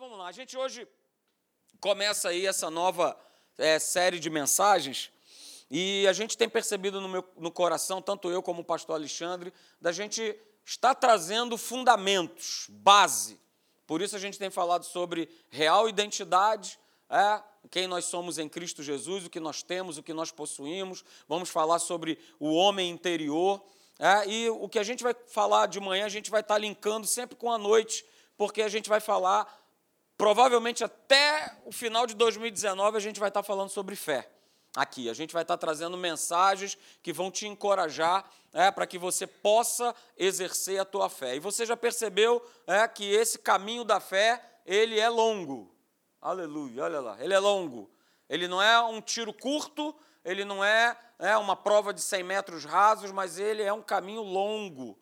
vamos lá. A gente hoje começa aí essa nova é, série de mensagens e a gente tem percebido no, meu, no coração, tanto eu como o pastor Alexandre, da gente estar trazendo fundamentos, base. Por isso a gente tem falado sobre real identidade, é, quem nós somos em Cristo Jesus, o que nós temos, o que nós possuímos. Vamos falar sobre o homem interior. É, e o que a gente vai falar de manhã, a gente vai estar linkando sempre com a noite, porque a gente vai falar provavelmente até o final de 2019 a gente vai estar falando sobre fé aqui. A gente vai estar trazendo mensagens que vão te encorajar é, para que você possa exercer a tua fé. E você já percebeu é, que esse caminho da fé ele é longo. Aleluia, olha lá, ele é longo. Ele não é um tiro curto, ele não é, é uma prova de 100 metros rasos, mas ele é um caminho longo.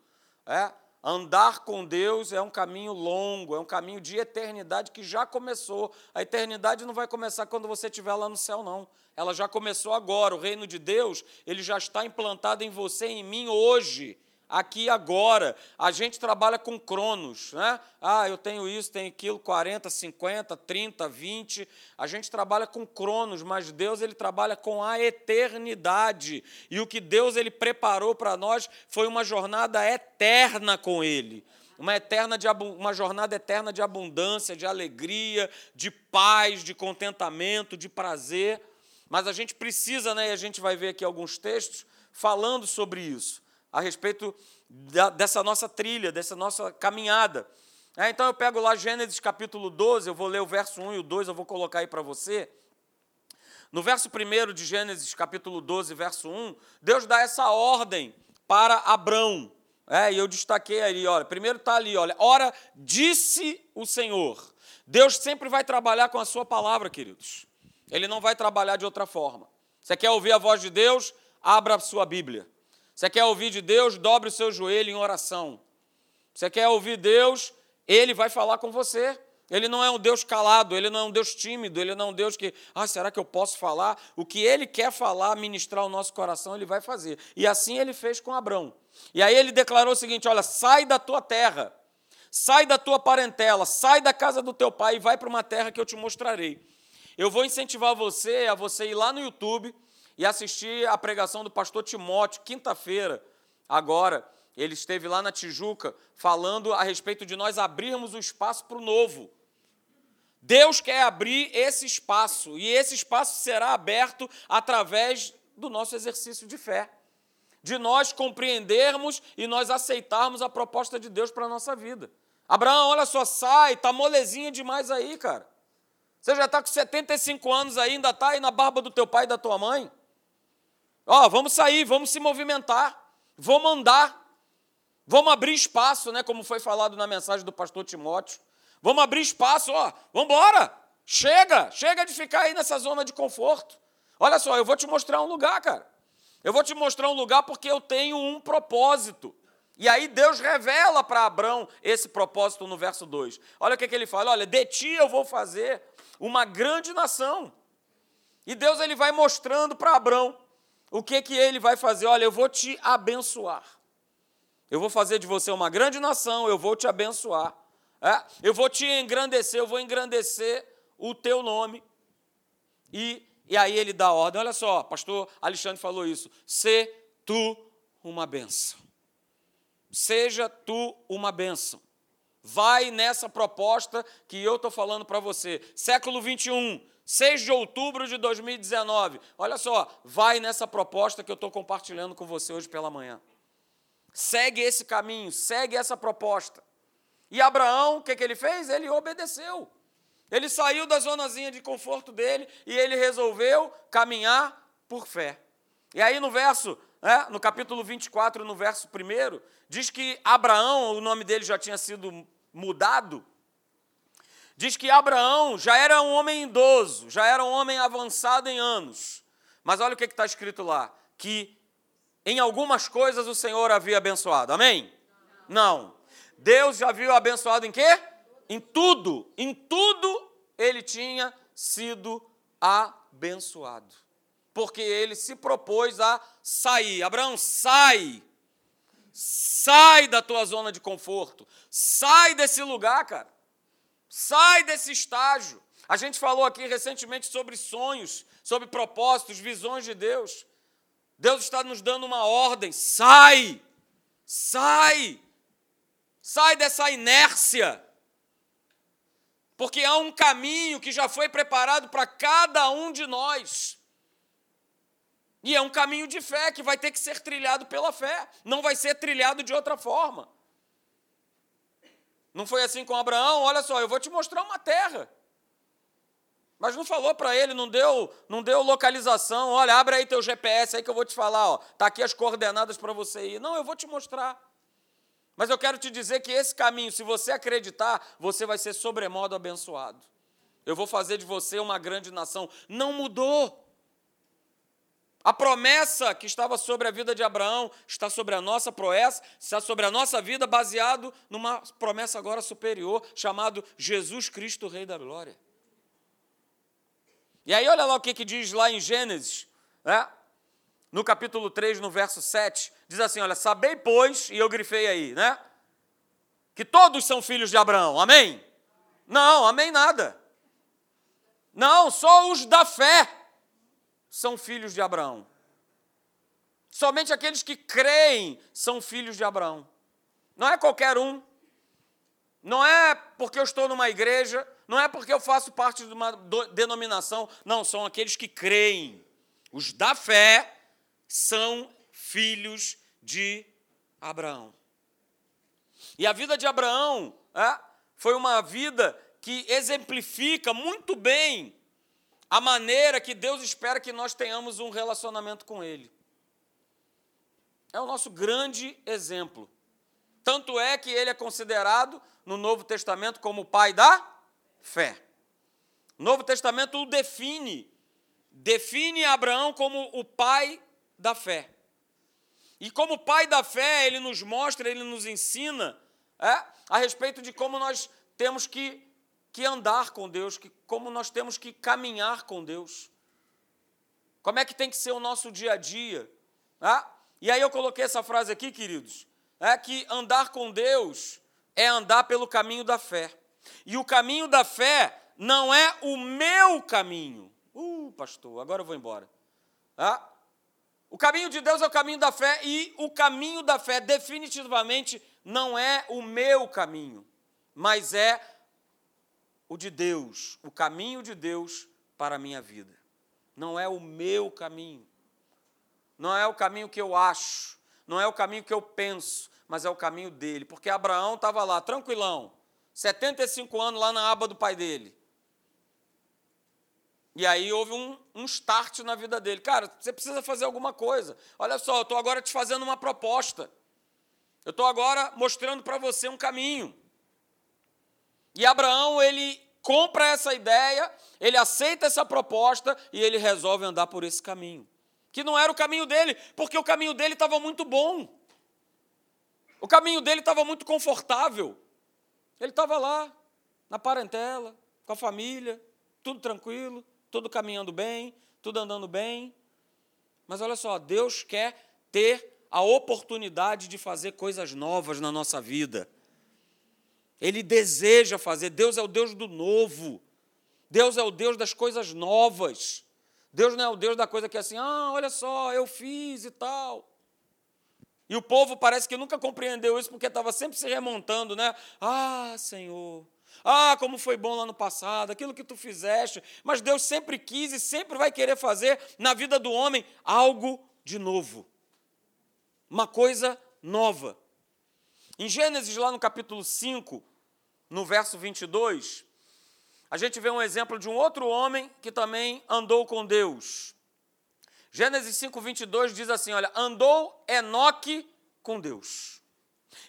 É? Andar com Deus é um caminho longo, é um caminho de eternidade que já começou. A eternidade não vai começar quando você estiver lá no céu, não. Ela já começou agora. O reino de Deus, ele já está implantado em você e em mim hoje aqui agora. A gente trabalha com cronos, né? Ah, eu tenho isso, tenho aquilo, 40, 50, 30, 20. A gente trabalha com cronos, mas Deus ele trabalha com a eternidade. E o que Deus ele preparou para nós foi uma jornada eterna com ele. Uma, eterna de, uma jornada eterna de abundância, de alegria, de paz, de contentamento, de prazer. Mas a gente precisa, né, e a gente vai ver aqui alguns textos falando sobre isso a respeito da, dessa nossa trilha, dessa nossa caminhada. É, então eu pego lá Gênesis capítulo 12, eu vou ler o verso 1 e o 2, eu vou colocar aí para você. No verso 1 de Gênesis capítulo 12, verso 1, Deus dá essa ordem para Abrão. É, e eu destaquei ali, olha, primeiro está ali, olha, ora, disse o Senhor. Deus sempre vai trabalhar com a sua palavra, queridos. Ele não vai trabalhar de outra forma. Você quer ouvir a voz de Deus? Abra a sua Bíblia. Você quer ouvir de Deus? Dobre o seu joelho em oração. Você quer ouvir Deus? Ele vai falar com você. Ele não é um Deus calado, ele não é um Deus tímido, ele não é um Deus que, ah, será que eu posso falar? O que ele quer falar, ministrar o nosso coração, ele vai fazer. E assim ele fez com Abraão. E aí ele declarou o seguinte: olha, sai da tua terra, sai da tua parentela, sai da casa do teu pai e vai para uma terra que eu te mostrarei. Eu vou incentivar você a você ir lá no YouTube e assisti a pregação do pastor Timóteo, quinta-feira, agora. Ele esteve lá na Tijuca falando a respeito de nós abrirmos o espaço para o novo. Deus quer abrir esse espaço, e esse espaço será aberto através do nosso exercício de fé. De nós compreendermos e nós aceitarmos a proposta de Deus para a nossa vida. Abraão, olha só, sai, tá molezinha demais aí, cara. Você já está com 75 anos aí, ainda está aí na barba do teu pai e da tua mãe. Ó, oh, vamos sair, vamos se movimentar, vamos andar, vamos abrir espaço, né? Como foi falado na mensagem do pastor Timóteo. Vamos abrir espaço, ó, vamos embora. Chega, chega de ficar aí nessa zona de conforto. Olha só, eu vou te mostrar um lugar, cara. Eu vou te mostrar um lugar porque eu tenho um propósito. E aí Deus revela para Abraão esse propósito no verso 2. Olha o que, que ele fala: olha, de ti eu vou fazer uma grande nação. E Deus ele vai mostrando para Abraão o que que ele vai fazer? Olha, eu vou te abençoar. Eu vou fazer de você uma grande nação, eu vou te abençoar. É? Eu vou te engrandecer, eu vou engrandecer o teu nome. E, e aí ele dá ordem. Olha só, pastor Alexandre falou isso. Se tu uma benção. Seja tu uma benção. Vai nessa proposta que eu estou falando para você. Século 21, 6 de outubro de 2019. Olha só, vai nessa proposta que eu estou compartilhando com você hoje pela manhã. Segue esse caminho, segue essa proposta. E Abraão, o que, que ele fez? Ele obedeceu. Ele saiu da zonazinha de conforto dele e ele resolveu caminhar por fé. E aí no verso, né, no capítulo 24, no verso 1, diz que Abraão, o nome dele já tinha sido mudado, Diz que Abraão já era um homem idoso, já era um homem avançado em anos. Mas olha o que está escrito lá: que em algumas coisas o Senhor havia abençoado. Amém? Não. Deus já viu abençoado em quê? Em tudo. Em tudo ele tinha sido abençoado. Porque ele se propôs a sair. Abraão, sai. Sai da tua zona de conforto. Sai desse lugar, cara. Sai desse estágio. A gente falou aqui recentemente sobre sonhos, sobre propósitos, visões de Deus. Deus está nos dando uma ordem: sai, sai, sai dessa inércia. Porque há um caminho que já foi preparado para cada um de nós. E é um caminho de fé que vai ter que ser trilhado pela fé, não vai ser trilhado de outra forma. Não foi assim com Abraão? Olha só, eu vou te mostrar uma terra. Mas não falou para ele, não deu, não deu localização. Olha, abre aí teu GPS aí que eu vou te falar, ó. Tá aqui as coordenadas para você ir. Não, eu vou te mostrar. Mas eu quero te dizer que esse caminho, se você acreditar, você vai ser sobremodo abençoado. Eu vou fazer de você uma grande nação. Não mudou. A promessa que estava sobre a vida de Abraão está sobre a nossa proeza, está sobre a nossa vida, baseado numa promessa agora superior, chamado Jesus Cristo, Rei da Glória. E aí, olha lá o que, que diz lá em Gênesis, né? no capítulo 3, no verso 7, diz assim: Olha, sabei, pois, e eu grifei aí, né? Que todos são filhos de Abraão, amém? Não, amém nada. Não, só os da fé são filhos de Abraão. Somente aqueles que creem são filhos de Abraão. Não é qualquer um. Não é porque eu estou numa igreja, não é porque eu faço parte de uma denominação. Não, são aqueles que creem. Os da fé são filhos de Abraão. E a vida de Abraão é, foi uma vida que exemplifica muito bem a maneira que Deus espera que nós tenhamos um relacionamento com Ele. É o nosso grande exemplo. Tanto é que ele é considerado no Novo Testamento como o pai da fé. O Novo Testamento o define, define Abraão como o pai da fé. E como pai da fé, ele nos mostra, ele nos ensina é, a respeito de como nós temos que que andar com Deus, que, como nós temos que caminhar com Deus. Como é que tem que ser o nosso dia a dia? Ah, e aí eu coloquei essa frase aqui, queridos, é que andar com Deus é andar pelo caminho da fé. E o caminho da fé não é o meu caminho. Uh, pastor, agora eu vou embora. Ah, o caminho de Deus é o caminho da fé e o caminho da fé definitivamente não é o meu caminho, mas é o de Deus, o caminho de Deus para a minha vida. Não é o meu caminho. Não é o caminho que eu acho, não é o caminho que eu penso, mas é o caminho dele. Porque Abraão estava lá, tranquilão, 75 anos lá na aba do pai dele. E aí houve um, um start na vida dele. Cara, você precisa fazer alguma coisa. Olha só, eu estou agora te fazendo uma proposta. Eu estou agora mostrando para você um caminho. E Abraão, ele compra essa ideia, ele aceita essa proposta e ele resolve andar por esse caminho. Que não era o caminho dele, porque o caminho dele estava muito bom. O caminho dele estava muito confortável. Ele estava lá, na parentela, com a família, tudo tranquilo, tudo caminhando bem, tudo andando bem. Mas olha só, Deus quer ter a oportunidade de fazer coisas novas na nossa vida. Ele deseja fazer. Deus é o Deus do novo. Deus é o Deus das coisas novas. Deus não é o Deus da coisa que é assim, ah, olha só, eu fiz e tal. E o povo parece que nunca compreendeu isso porque estava sempre se remontando, né? Ah, Senhor. Ah, como foi bom lá no passado, aquilo que tu fizeste. Mas Deus sempre quis e sempre vai querer fazer na vida do homem algo de novo. Uma coisa nova. Em Gênesis, lá no capítulo 5, no verso 22, a gente vê um exemplo de um outro homem que também andou com Deus. Gênesis 5, 22 diz assim: Olha, andou Enoque com Deus.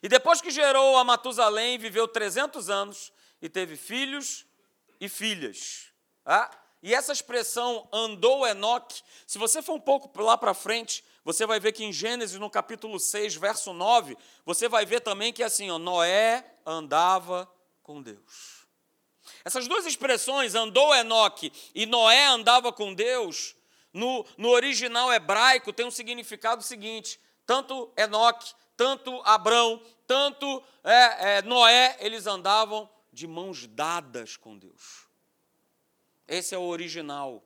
E depois que gerou a Matusalém, viveu 300 anos e teve filhos e filhas. Ah? E essa expressão andou Enoque, se você for um pouco lá para frente, você vai ver que em Gênesis, no capítulo 6, verso 9, você vai ver também que assim, ó, Noé andava com Deus. Essas duas expressões, andou Enoque e Noé andava com Deus, no, no original hebraico tem um significado seguinte: tanto Enoque, tanto Abrão, tanto é, é, Noé, eles andavam de mãos dadas com Deus. Esse é o original.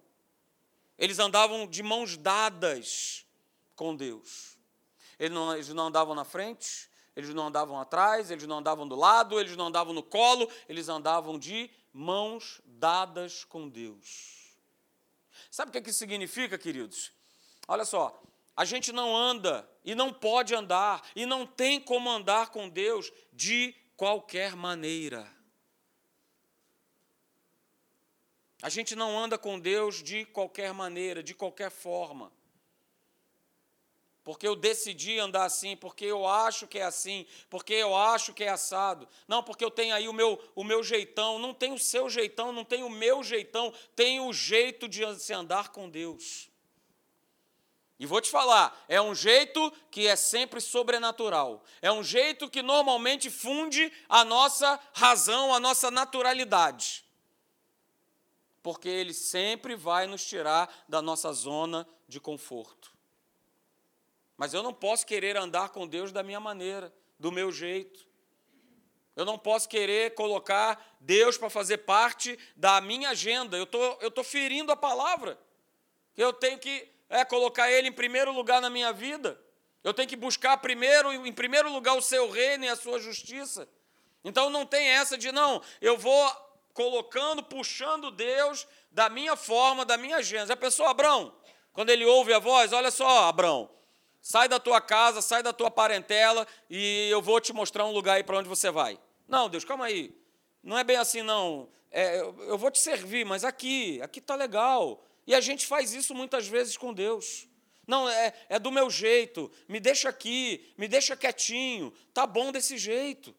Eles andavam de mãos dadas com Deus. Eles não, eles não andavam na frente, eles não andavam atrás, eles não andavam do lado, eles não andavam no colo, eles andavam de mãos dadas com Deus. Sabe o que isso significa, queridos? Olha só, a gente não anda e não pode andar e não tem como andar com Deus de qualquer maneira. A gente não anda com Deus de qualquer maneira, de qualquer forma. Porque eu decidi andar assim, porque eu acho que é assim, porque eu acho que é assado. Não, porque eu tenho aí o meu, o meu jeitão. Não tem o seu jeitão, não tem o meu jeitão, tem o jeito de se andar com Deus. E vou te falar, é um jeito que é sempre sobrenatural. É um jeito que normalmente funde a nossa razão, a nossa naturalidade porque Ele sempre vai nos tirar da nossa zona de conforto. Mas eu não posso querer andar com Deus da minha maneira, do meu jeito. Eu não posso querer colocar Deus para fazer parte da minha agenda. Eu tô, estou tô ferindo a palavra. Eu tenho que é, colocar Ele em primeiro lugar na minha vida. Eu tenho que buscar primeiro, em primeiro lugar o seu reino e a sua justiça. Então não tem essa de não, eu vou colocando, puxando Deus da minha forma, da minha agenda. A pessoa, Abrão, quando ele ouve a voz, olha só, Abrão, sai da tua casa, sai da tua parentela e eu vou te mostrar um lugar aí para onde você vai. Não, Deus, calma aí. Não é bem assim, não. É, eu vou te servir, mas aqui, aqui está legal. E a gente faz isso muitas vezes com Deus. Não, é, é do meu jeito, me deixa aqui, me deixa quietinho, tá bom desse jeito.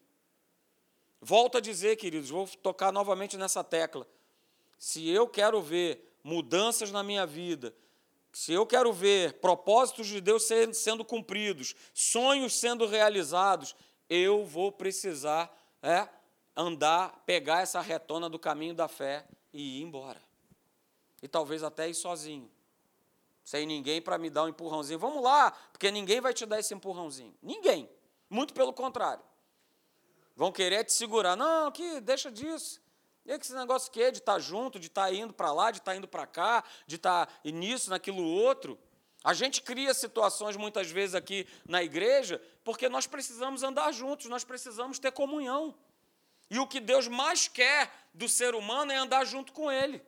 Volto a dizer, queridos, vou tocar novamente nessa tecla. Se eu quero ver mudanças na minha vida, se eu quero ver propósitos de Deus sendo cumpridos, sonhos sendo realizados, eu vou precisar é, andar, pegar essa retona do caminho da fé e ir embora. E talvez até ir sozinho, sem ninguém para me dar um empurrãozinho. Vamos lá, porque ninguém vai te dar esse empurrãozinho. Ninguém. Muito pelo contrário. Vão querer te segurar. Não, que deixa disso. E esse negócio que é de estar tá junto, de estar tá indo para lá, de estar tá indo para cá, de estar nisso, naquilo outro. A gente cria situações muitas vezes aqui na igreja porque nós precisamos andar juntos, nós precisamos ter comunhão. E o que Deus mais quer do ser humano é andar junto com Ele.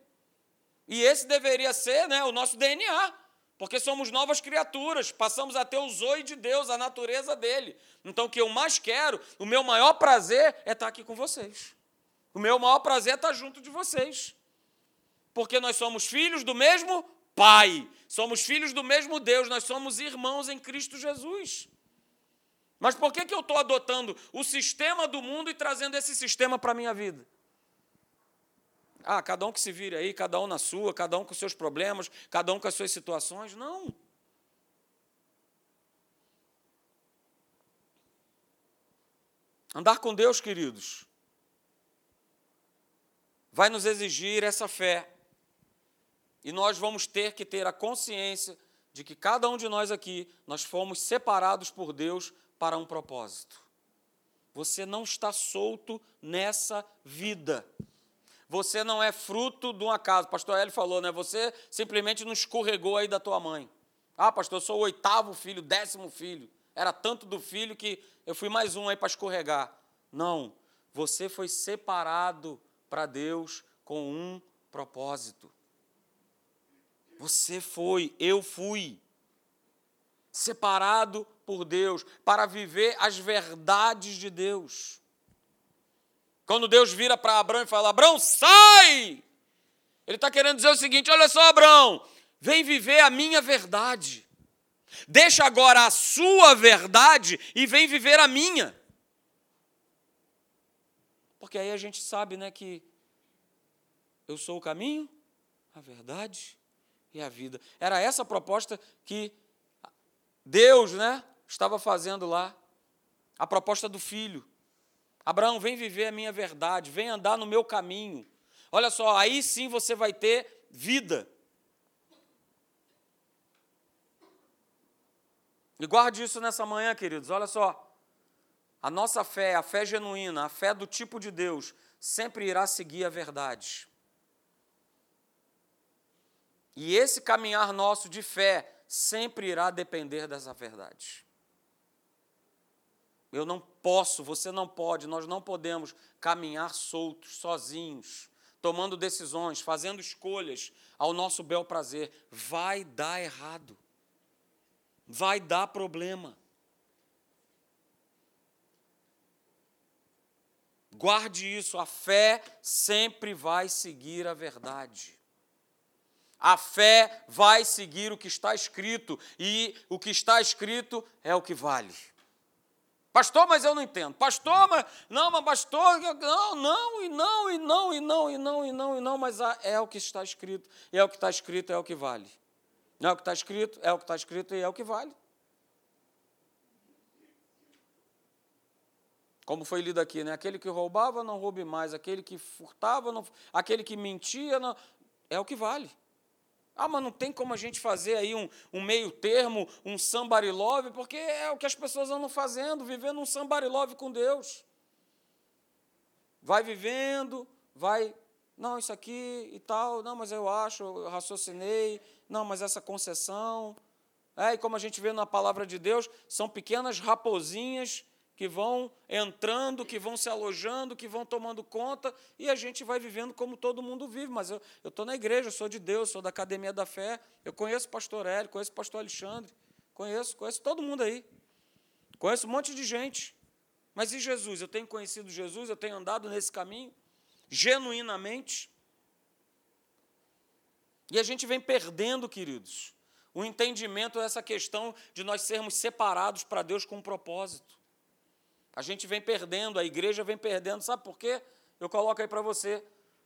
E esse deveria ser né, o nosso DNA porque somos novas criaturas, passamos a ter o zoe de Deus, a natureza dele. Então, o que eu mais quero, o meu maior prazer é estar aqui com vocês. O meu maior prazer é estar junto de vocês. Porque nós somos filhos do mesmo Pai, somos filhos do mesmo Deus, nós somos irmãos em Cristo Jesus. Mas por que, que eu estou adotando o sistema do mundo e trazendo esse sistema para a minha vida? Ah, cada um que se vire aí, cada um na sua, cada um com seus problemas, cada um com as suas situações. Não. Andar com Deus, queridos, vai nos exigir essa fé. E nós vamos ter que ter a consciência de que cada um de nós aqui, nós fomos separados por Deus para um propósito. Você não está solto nessa vida. Você não é fruto de um acaso. Pastor Hélio falou, né? Você simplesmente não escorregou aí da tua mãe. Ah, pastor, eu sou o oitavo filho, décimo filho. Era tanto do filho que eu fui mais um aí para escorregar. Não. Você foi separado para Deus com um propósito. Você foi, eu fui. Separado por Deus para viver as verdades de Deus. Quando Deus vira para Abraão e fala: Abraão, sai! Ele está querendo dizer o seguinte: olha só, Abraão, vem viver a minha verdade. Deixa agora a sua verdade e vem viver a minha. Porque aí a gente sabe, né, que eu sou o caminho, a verdade e a vida. Era essa a proposta que Deus, né, estava fazendo lá. A proposta do filho. Abraão, vem viver a minha verdade, vem andar no meu caminho. Olha só, aí sim você vai ter vida. E guarde isso nessa manhã, queridos. Olha só. A nossa fé, a fé genuína, a fé do tipo de Deus, sempre irá seguir a verdade. E esse caminhar nosso de fé sempre irá depender dessa verdade. Eu não posso, você não pode, nós não podemos caminhar soltos, sozinhos, tomando decisões, fazendo escolhas ao nosso bel prazer. Vai dar errado. Vai dar problema. Guarde isso, a fé sempre vai seguir a verdade. A fé vai seguir o que está escrito, e o que está escrito é o que vale. Pastor, mas eu não entendo. Pastor, mas não, mas pastor, não, não, e não, e não, e não, e não, e não, e não, mas é o que está escrito, e é o que está escrito, é o que vale. Não é o que está escrito, é o que está escrito e é o que vale. Como foi lido aqui, né? Aquele que roubava, não roube mais. Aquele que furtava, não, aquele que mentia, não, é o que vale. Ah, mas não tem como a gente fazer aí um, um meio termo, um somebody love, porque é o que as pessoas andam fazendo, vivendo um somebody love com Deus. Vai vivendo, vai, não, isso aqui e tal, não, mas eu acho, eu raciocinei, não, mas essa concessão. É, e como a gente vê na palavra de Deus, são pequenas raposinhas que vão entrando, que vão se alojando, que vão tomando conta, e a gente vai vivendo como todo mundo vive. Mas eu estou na igreja, sou de Deus, sou da Academia da Fé, eu conheço o pastor Hélio, conheço o pastor Alexandre, conheço, conheço todo mundo aí. Conheço um monte de gente. Mas e Jesus? Eu tenho conhecido Jesus, eu tenho andado nesse caminho, genuinamente. E a gente vem perdendo, queridos, o entendimento dessa questão de nós sermos separados para Deus com um propósito. A gente vem perdendo, a igreja vem perdendo, sabe por quê? Eu coloco aí para você.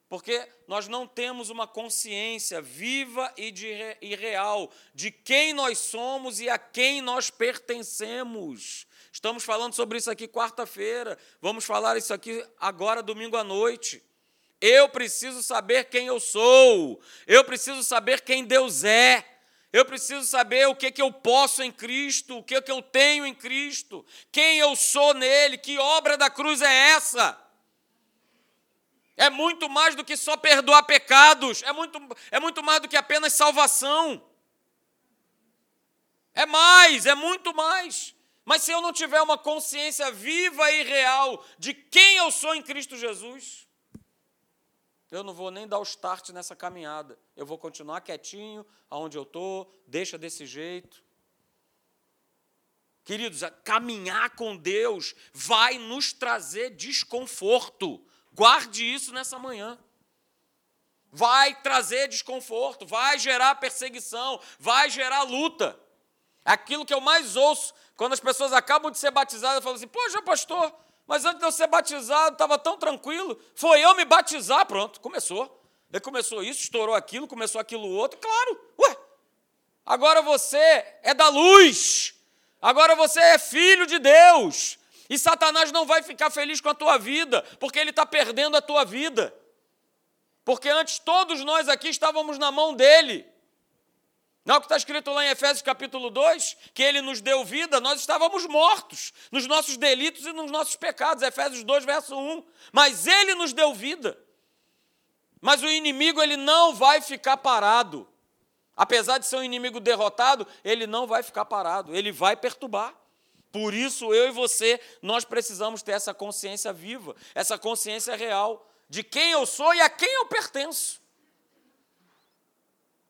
Porque nós não temos uma consciência viva e, de, e real de quem nós somos e a quem nós pertencemos. Estamos falando sobre isso aqui quarta-feira, vamos falar isso aqui agora, domingo à noite. Eu preciso saber quem eu sou, eu preciso saber quem Deus é. Eu preciso saber o que, que eu posso em Cristo, o que, que eu tenho em Cristo, quem eu sou nele, que obra da cruz é essa. É muito mais do que só perdoar pecados, é muito, é muito mais do que apenas salvação. É mais, é muito mais. Mas se eu não tiver uma consciência viva e real de quem eu sou em Cristo Jesus, eu não vou nem dar o start nessa caminhada. Eu vou continuar quietinho, aonde eu estou, deixa desse jeito. Queridos, caminhar com Deus vai nos trazer desconforto. Guarde isso nessa manhã. Vai trazer desconforto, vai gerar perseguição, vai gerar luta. Aquilo que eu mais ouço quando as pessoas acabam de ser batizadas, falam assim: Poxa, pastor, mas antes de eu ser batizado, estava tão tranquilo. Foi eu me batizar, pronto, começou. Ele começou isso, estourou aquilo, começou aquilo outro. Claro, ué. Agora você é da luz. Agora você é filho de Deus. E Satanás não vai ficar feliz com a tua vida, porque ele está perdendo a tua vida. Porque antes todos nós aqui estávamos na mão dele. Não é o que está escrito lá em Efésios capítulo 2? Que ele nos deu vida, nós estávamos mortos nos nossos delitos e nos nossos pecados. Efésios 2, verso 1. Mas ele nos deu vida. Mas o inimigo ele não vai ficar parado. Apesar de ser um inimigo derrotado, ele não vai ficar parado, ele vai perturbar. Por isso, eu e você, nós precisamos ter essa consciência viva, essa consciência real de quem eu sou e a quem eu pertenço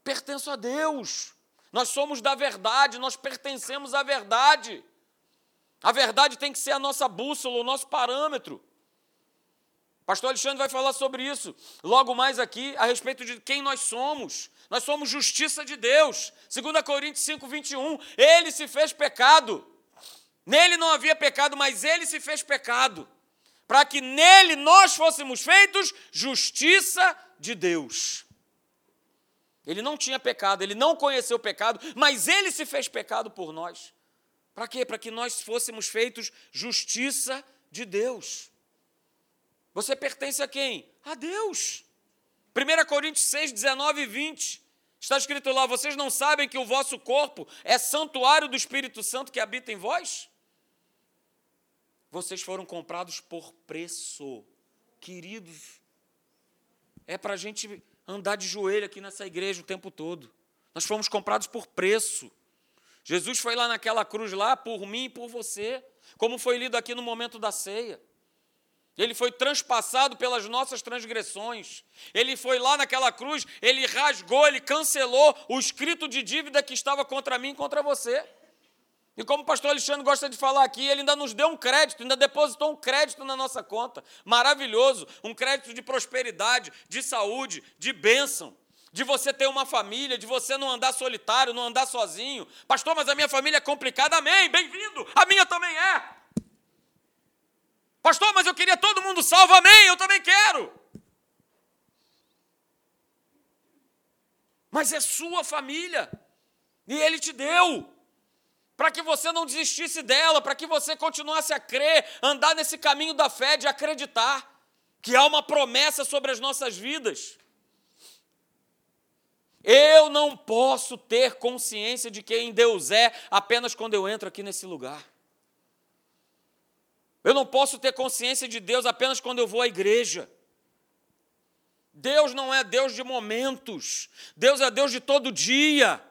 pertenço a Deus. Nós somos da verdade, nós pertencemos à verdade. A verdade tem que ser a nossa bússola, o nosso parâmetro. Pastor Alexandre vai falar sobre isso logo mais aqui, a respeito de quem nós somos. Nós somos justiça de Deus. 2 Coríntios 5, 21. Ele se fez pecado. Nele não havia pecado, mas ele se fez pecado. Para que nele nós fôssemos feitos justiça de Deus. Ele não tinha pecado, ele não conheceu o pecado, mas ele se fez pecado por nós. Para quê? Para que nós fôssemos feitos justiça de Deus. Você pertence a quem? A Deus. 1 Coríntios 6, 19 e 20. Está escrito lá: vocês não sabem que o vosso corpo é santuário do Espírito Santo que habita em vós? Vocês foram comprados por preço. queridos, é para a gente andar de joelho aqui nessa igreja o tempo todo. Nós fomos comprados por preço. Jesus foi lá naquela cruz lá por mim e por você, como foi lido aqui no momento da ceia. Ele foi transpassado pelas nossas transgressões. Ele foi lá naquela cruz, ele rasgou, ele cancelou o escrito de dívida que estava contra mim e contra você. E como o pastor Alexandre gosta de falar aqui, ele ainda nos deu um crédito, ainda depositou um crédito na nossa conta. Maravilhoso, um crédito de prosperidade, de saúde, de bênção, de você ter uma família, de você não andar solitário, não andar sozinho. Pastor, mas a minha família é complicada. Amém, bem-vindo. A minha também é. Pastor, mas eu queria todo mundo salvo. Amém, eu também quero. Mas é sua família. E ele te deu para que você não desistisse dela, para que você continuasse a crer, andar nesse caminho da fé, de acreditar que há uma promessa sobre as nossas vidas. Eu não posso ter consciência de quem Deus é apenas quando eu entro aqui nesse lugar. Eu não posso ter consciência de Deus apenas quando eu vou à igreja. Deus não é Deus de momentos, Deus é Deus de todo dia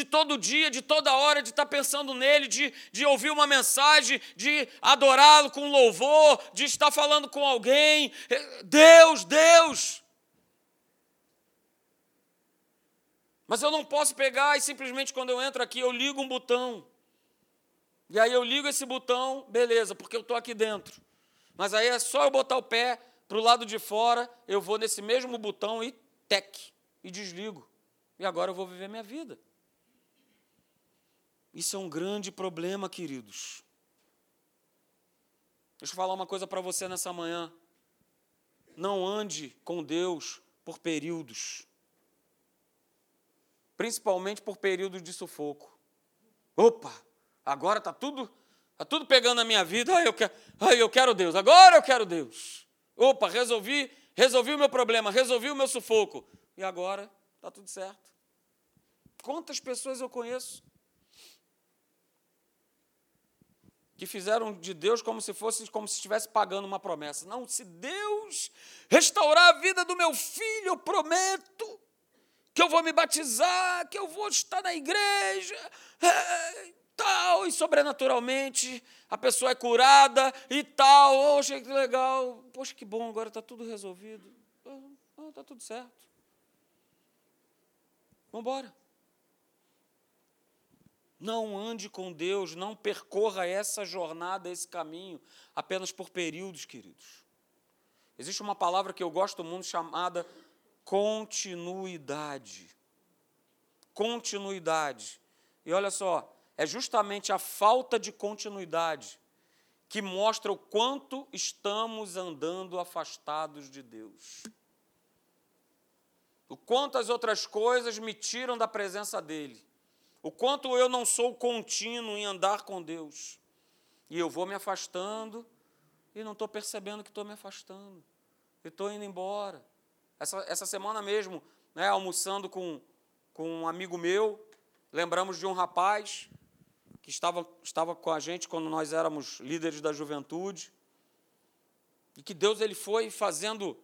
de todo dia, de toda hora, de estar pensando nele, de, de ouvir uma mensagem, de adorá-lo com louvor, de estar falando com alguém. Deus, Deus! Mas eu não posso pegar e simplesmente quando eu entro aqui eu ligo um botão. E aí eu ligo esse botão, beleza, porque eu estou aqui dentro. Mas aí é só eu botar o pé para o lado de fora, eu vou nesse mesmo botão e tec, e desligo. E agora eu vou viver minha vida. Isso é um grande problema, queridos. Deixa eu falar uma coisa para você nessa manhã. Não ande com Deus por períodos. Principalmente por períodos de sufoco. Opa, agora está tudo, tá tudo pegando na minha vida. Ai, eu quero, ai, eu quero Deus. Agora eu quero Deus. Opa, resolvi, resolvi o meu problema, resolvi o meu sufoco. E agora está tudo certo. Quantas pessoas eu conheço que fizeram de Deus como se fosse como se estivesse pagando uma promessa. Não, se Deus restaurar a vida do meu filho, eu prometo que eu vou me batizar, que eu vou estar na igreja, é, tal, e sobrenaturalmente a pessoa é curada e tal. Poxa, que legal. Poxa, que bom, agora está tudo resolvido. Está tudo certo. Vamos embora. Não ande com Deus, não percorra essa jornada, esse caminho, apenas por períodos, queridos. Existe uma palavra que eu gosto muito chamada continuidade. Continuidade. E olha só, é justamente a falta de continuidade que mostra o quanto estamos andando afastados de Deus. O quanto as outras coisas me tiram da presença dele o quanto eu não sou contínuo em andar com Deus. E eu vou me afastando e não estou percebendo que estou me afastando. E estou indo embora. Essa, essa semana mesmo, né, almoçando com, com um amigo meu, lembramos de um rapaz que estava, estava com a gente quando nós éramos líderes da juventude. E que Deus ele foi fazendo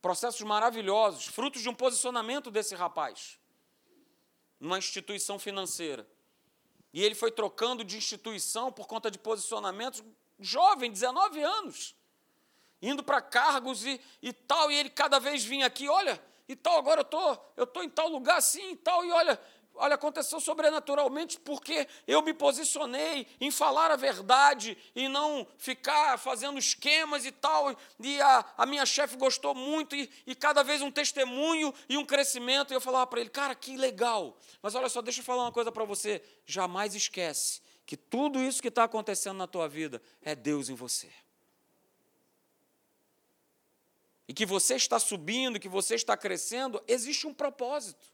processos maravilhosos, frutos de um posicionamento desse rapaz numa instituição financeira. E ele foi trocando de instituição por conta de posicionamentos, jovem, 19 anos, indo para cargos e, e tal, e ele cada vez vinha aqui, olha, e tal, agora eu tô, eu tô em tal lugar assim e tal, e olha, Olha, aconteceu sobrenaturalmente porque eu me posicionei em falar a verdade e não ficar fazendo esquemas e tal. E a, a minha chefe gostou muito, e, e, cada vez um testemunho e um crescimento. E eu falava para ele, cara, que legal. Mas olha só, deixa eu falar uma coisa para você. Jamais esquece que tudo isso que está acontecendo na tua vida é Deus em você. E que você está subindo, que você está crescendo, existe um propósito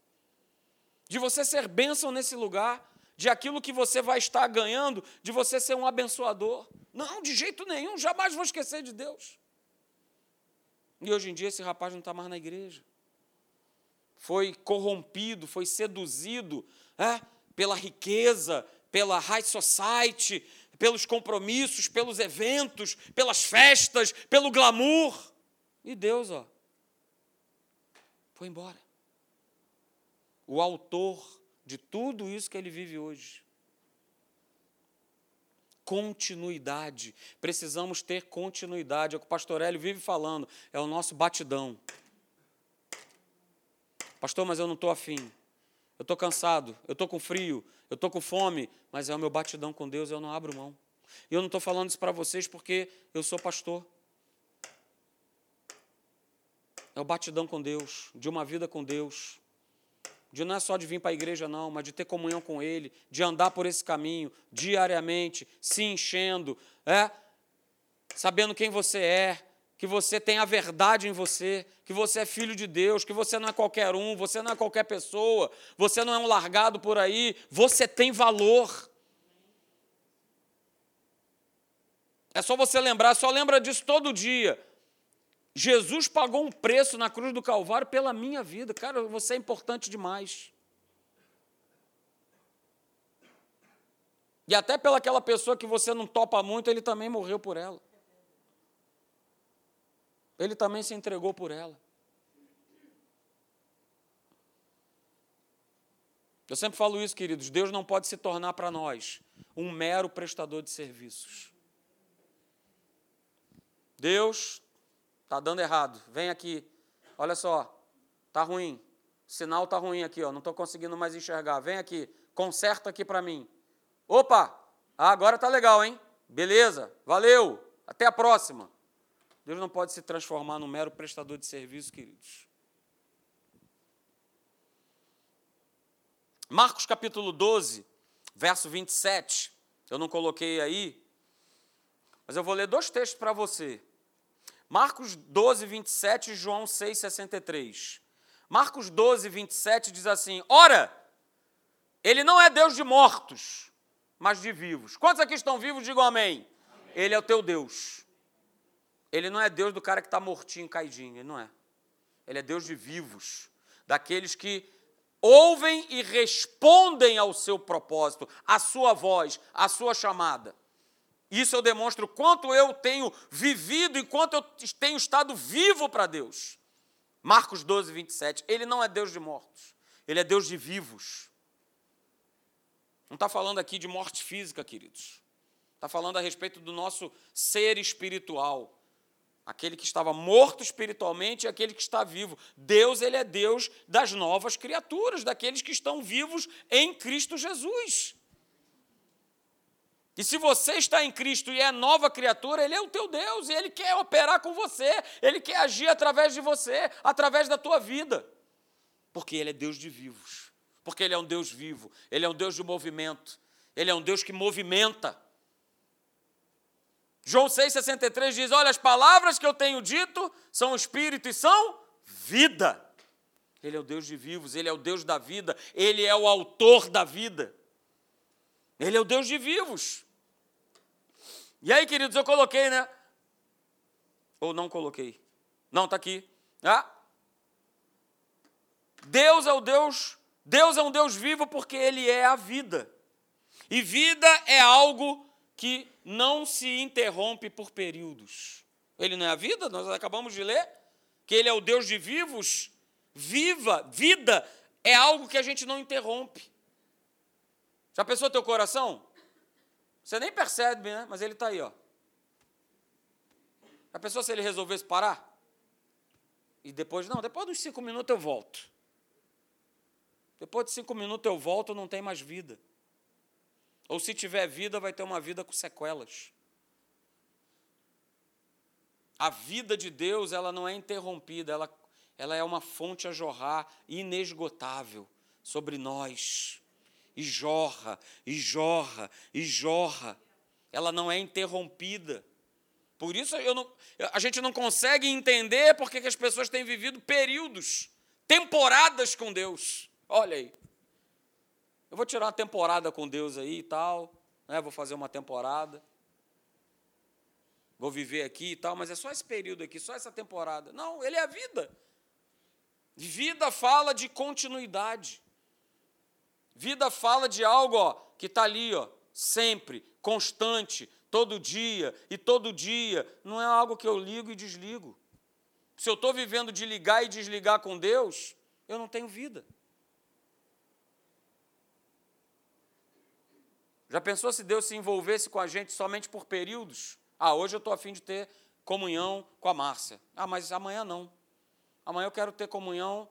de você ser bênção nesse lugar, de aquilo que você vai estar ganhando, de você ser um abençoador. Não, de jeito nenhum, jamais vou esquecer de Deus. E hoje em dia esse rapaz não está mais na igreja. Foi corrompido, foi seduzido é, pela riqueza, pela high society, pelos compromissos, pelos eventos, pelas festas, pelo glamour. E Deus, ó, foi embora. O autor de tudo isso que ele vive hoje. Continuidade. Precisamos ter continuidade. É o que o pastor Hélio vive falando. É o nosso batidão. Pastor, mas eu não estou afim. Eu estou cansado, eu estou com frio, eu estou com fome, mas é o meu batidão com Deus, eu não abro mão. E eu não estou falando isso para vocês porque eu sou pastor. É o batidão com Deus, de uma vida com Deus. De não é só de vir para a igreja, não, mas de ter comunhão com Ele, de andar por esse caminho diariamente, se enchendo, é? sabendo quem você é, que você tem a verdade em você, que você é filho de Deus, que você não é qualquer um, você não é qualquer pessoa, você não é um largado por aí, você tem valor. É só você lembrar, só lembra disso todo dia. Jesus pagou um preço na cruz do Calvário pela minha vida. Cara, você é importante demais. E até pelaquela pessoa que você não topa muito, ele também morreu por ela. Ele também se entregou por ela. Eu sempre falo isso, queridos. Deus não pode se tornar para nós um mero prestador de serviços. Deus está dando errado. Vem aqui. Olha só. Está ruim. O sinal está ruim aqui, ó. Não estou conseguindo mais enxergar. Vem aqui. Conserta aqui para mim. Opa! Ah, agora está legal, hein? Beleza. Valeu. Até a próxima. Deus não pode se transformar num mero prestador de serviço, queridos. Marcos capítulo 12, verso 27. Eu não coloquei aí, mas eu vou ler dois textos para você. Marcos 12, 27 e João 6, 63. Marcos 12, 27 diz assim: Ora, ele não é Deus de mortos, mas de vivos. Quantos aqui estão vivos? Digam amém. amém. Ele é o teu Deus. Ele não é Deus do cara que está mortinho, caidinho, ele não é. Ele é Deus de vivos, daqueles que ouvem e respondem ao seu propósito, à sua voz, à sua chamada. Isso eu demonstro quanto eu tenho vivido e quanto eu tenho estado vivo para Deus. Marcos 12, 27. Ele não é Deus de mortos, ele é Deus de vivos. Não está falando aqui de morte física, queridos. Está falando a respeito do nosso ser espiritual aquele que estava morto espiritualmente e aquele que está vivo. Deus, ele é Deus das novas criaturas, daqueles que estão vivos em Cristo Jesus. E se você está em Cristo e é nova criatura, Ele é o teu Deus e Ele quer operar com você, Ele quer agir através de você, através da tua vida. Porque Ele é Deus de vivos, porque Ele é um Deus vivo, Ele é um Deus de movimento, Ele é um Deus que movimenta. João 6,63 diz: Olha, as palavras que eu tenho dito são espírito e são vida. Ele é o Deus de vivos, ele é o Deus da vida, ele é o autor da vida. Ele é o Deus de vivos. E aí, queridos, eu coloquei, né? Ou não coloquei? Não, está aqui. Ah? Deus é o Deus, Deus é um Deus vivo porque ele é a vida. E vida é algo que não se interrompe por períodos. Ele não é a vida, nós acabamos de ler, que ele é o Deus de vivos. Viva, vida é algo que a gente não interrompe. Já pensou teu coração? Você nem percebe, né? Mas ele está aí, ó. Já pensou se ele resolvesse parar? E depois, não, depois dos cinco minutos eu volto. Depois de cinco minutos eu volto, não tem mais vida. Ou se tiver vida, vai ter uma vida com sequelas. A vida de Deus, ela não é interrompida, ela, ela é uma fonte a jorrar inesgotável sobre nós. E jorra, e jorra, e jorra. Ela não é interrompida. Por isso não, a gente não consegue entender porque que as pessoas têm vivido períodos, temporadas com Deus. Olha aí. Eu vou tirar uma temporada com Deus aí e tal, né? vou fazer uma temporada. Vou viver aqui e tal, mas é só esse período aqui, só essa temporada. Não, ele é a vida. Vida fala de continuidade. Vida fala de algo ó, que está ali, ó, sempre, constante, todo dia e todo dia. Não é algo que eu ligo e desligo. Se eu estou vivendo de ligar e desligar com Deus, eu não tenho vida. Já pensou se Deus se envolvesse com a gente somente por períodos? Ah, hoje eu estou afim de ter comunhão com a Márcia. Ah, mas amanhã não. Amanhã eu quero ter comunhão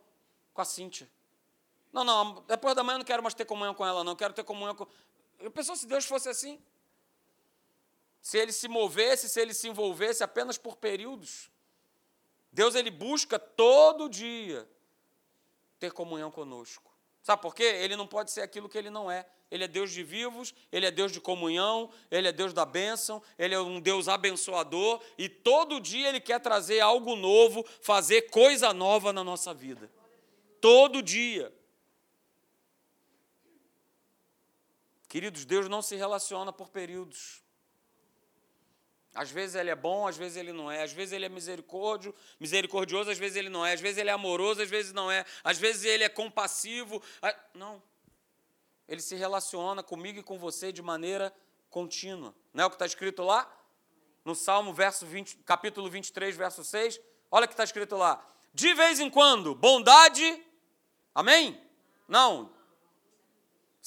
com a Cíntia. Não, não, depois da manhã eu não quero mais ter comunhão com ela, não. Eu quero ter comunhão com. Eu pensou se Deus fosse assim? Se ele se movesse, se ele se envolvesse apenas por períodos. Deus ele busca todo dia ter comunhão conosco. Sabe por quê? Ele não pode ser aquilo que ele não é. Ele é Deus de vivos, ele é Deus de comunhão, ele é Deus da bênção, ele é um Deus abençoador e todo dia ele quer trazer algo novo, fazer coisa nova na nossa vida. Todo dia. Queridos, Deus não se relaciona por períodos. Às vezes ele é bom, às vezes ele não é. Às vezes ele é misericórdio, misericordioso, às vezes ele não é. Às vezes ele é amoroso, às vezes não é. Às vezes ele é compassivo. Não. Ele se relaciona comigo e com você de maneira contínua. Não é o que está escrito lá? No Salmo, verso 20, capítulo 23, verso 6. Olha o que está escrito lá. De vez em quando, bondade. Amém? Não.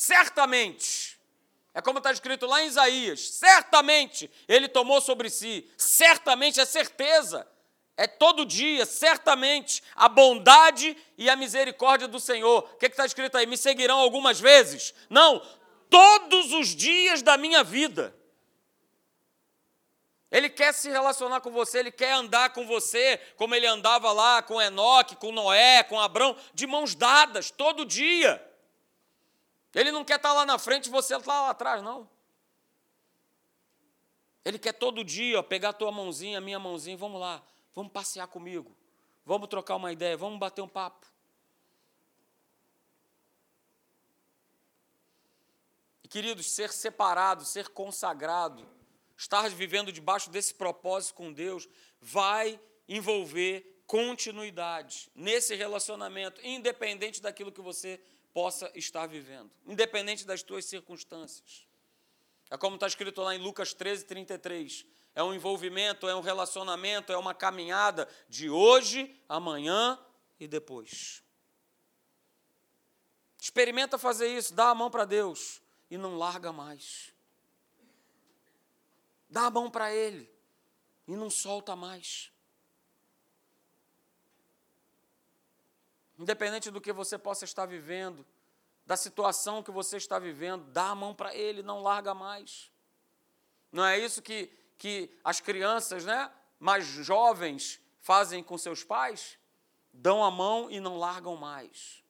Certamente é como está escrito lá em Isaías: certamente ele tomou sobre si, certamente é certeza, é todo dia, certamente, a bondade e a misericórdia do Senhor. O que está escrito aí? Me seguirão algumas vezes? Não, todos os dias da minha vida. Ele quer se relacionar com você, ele quer andar com você, como ele andava lá com Enoque, com Noé, com Abraão, de mãos dadas, todo dia. Ele não quer estar lá na frente e você estar lá atrás, não. Ele quer todo dia ó, pegar a tua mãozinha, a minha mãozinha, vamos lá, vamos passear comigo, vamos trocar uma ideia, vamos bater um papo. E, queridos, ser separado, ser consagrado, estar vivendo debaixo desse propósito com Deus, vai envolver continuidade nesse relacionamento, independente daquilo que você possa estar vivendo, independente das tuas circunstâncias. É como está escrito lá em Lucas 13, 33. É um envolvimento, é um relacionamento, é uma caminhada de hoje, amanhã e depois. Experimenta fazer isso, dá a mão para Deus e não larga mais. Dá a mão para Ele e não solta mais. Independente do que você possa estar vivendo, da situação que você está vivendo, dá a mão para Ele, não larga mais. Não é isso que, que as crianças né, mais jovens fazem com seus pais? Dão a mão e não largam mais.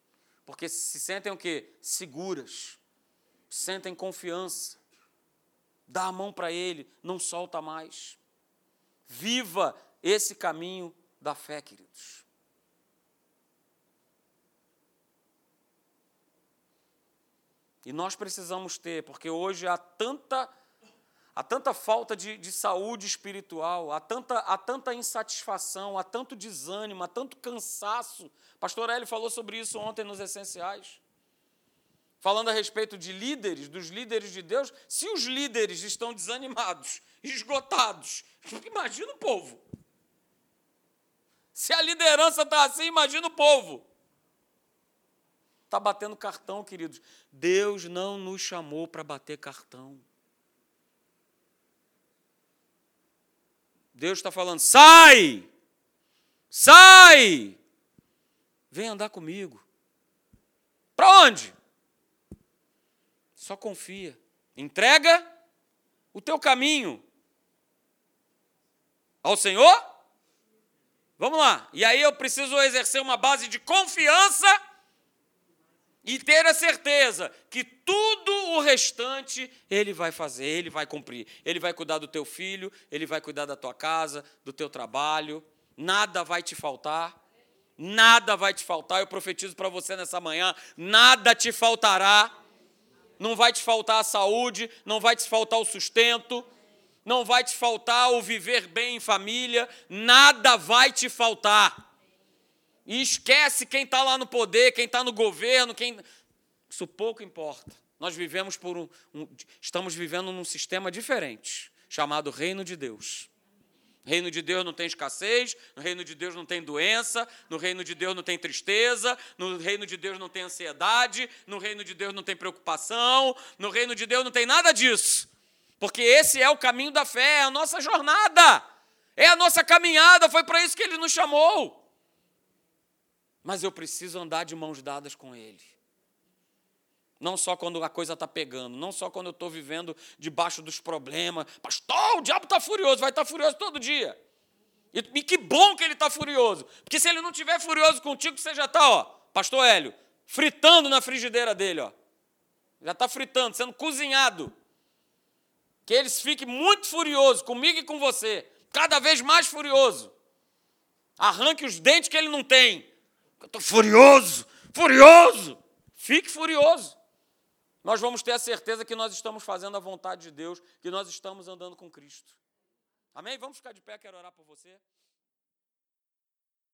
Porque se sentem o quê? Seguras. Sentem confiança. Dá a mão para Ele, não solta mais. Viva esse caminho da fé, queridos. E nós precisamos ter, porque hoje há tanta, há tanta falta de, de saúde espiritual, há tanta, há tanta insatisfação, há tanto desânimo, há tanto cansaço. Pastor Hélio falou sobre isso ontem nos Essenciais. Falando a respeito de líderes, dos líderes de Deus, se os líderes estão desanimados, esgotados, imagina o povo. Se a liderança está assim, imagina o povo. Está batendo cartão, queridos. Deus não nos chamou para bater cartão. Deus está falando: sai! Sai! Vem andar comigo. Para onde? Só confia. Entrega o teu caminho ao Senhor. Vamos lá. E aí eu preciso exercer uma base de confiança e ter a certeza que tudo o restante ele vai fazer, ele vai cumprir. Ele vai cuidar do teu filho, ele vai cuidar da tua casa, do teu trabalho. Nada vai te faltar. Nada vai te faltar. Eu profetizo para você nessa manhã: nada te faltará. Não vai te faltar a saúde, não vai te faltar o sustento, não vai te faltar o viver bem em família, nada vai te faltar. E esquece quem está lá no poder, quem está no governo, quem. Isso pouco importa. Nós vivemos por um, um estamos vivendo num sistema diferente, chamado Reino de Deus. No reino de Deus não tem escassez, no reino de Deus não tem doença, no reino de Deus não tem tristeza, no reino de Deus não tem ansiedade, no reino de Deus não tem preocupação, no reino de Deus não tem nada disso. Porque esse é o caminho da fé, é a nossa jornada, é a nossa caminhada, foi para isso que ele nos chamou. Mas eu preciso andar de mãos dadas com ele. Não só quando a coisa está pegando, não só quando eu estou vivendo debaixo dos problemas. Pastor, o diabo está furioso, vai estar tá furioso todo dia. E, que bom que ele está furioso. Porque se ele não estiver furioso contigo, você já está, ó, pastor Hélio, fritando na frigideira dele, ó. Já está fritando, sendo cozinhado. Que eles fiquem muito furiosos comigo e com você. Cada vez mais furioso. Arranque os dentes que ele não tem. Eu estou furioso, furioso. Fique furioso nós vamos ter a certeza que nós estamos fazendo a vontade de Deus, que nós estamos andando com Cristo. Amém? Vamos ficar de pé, quero orar por você.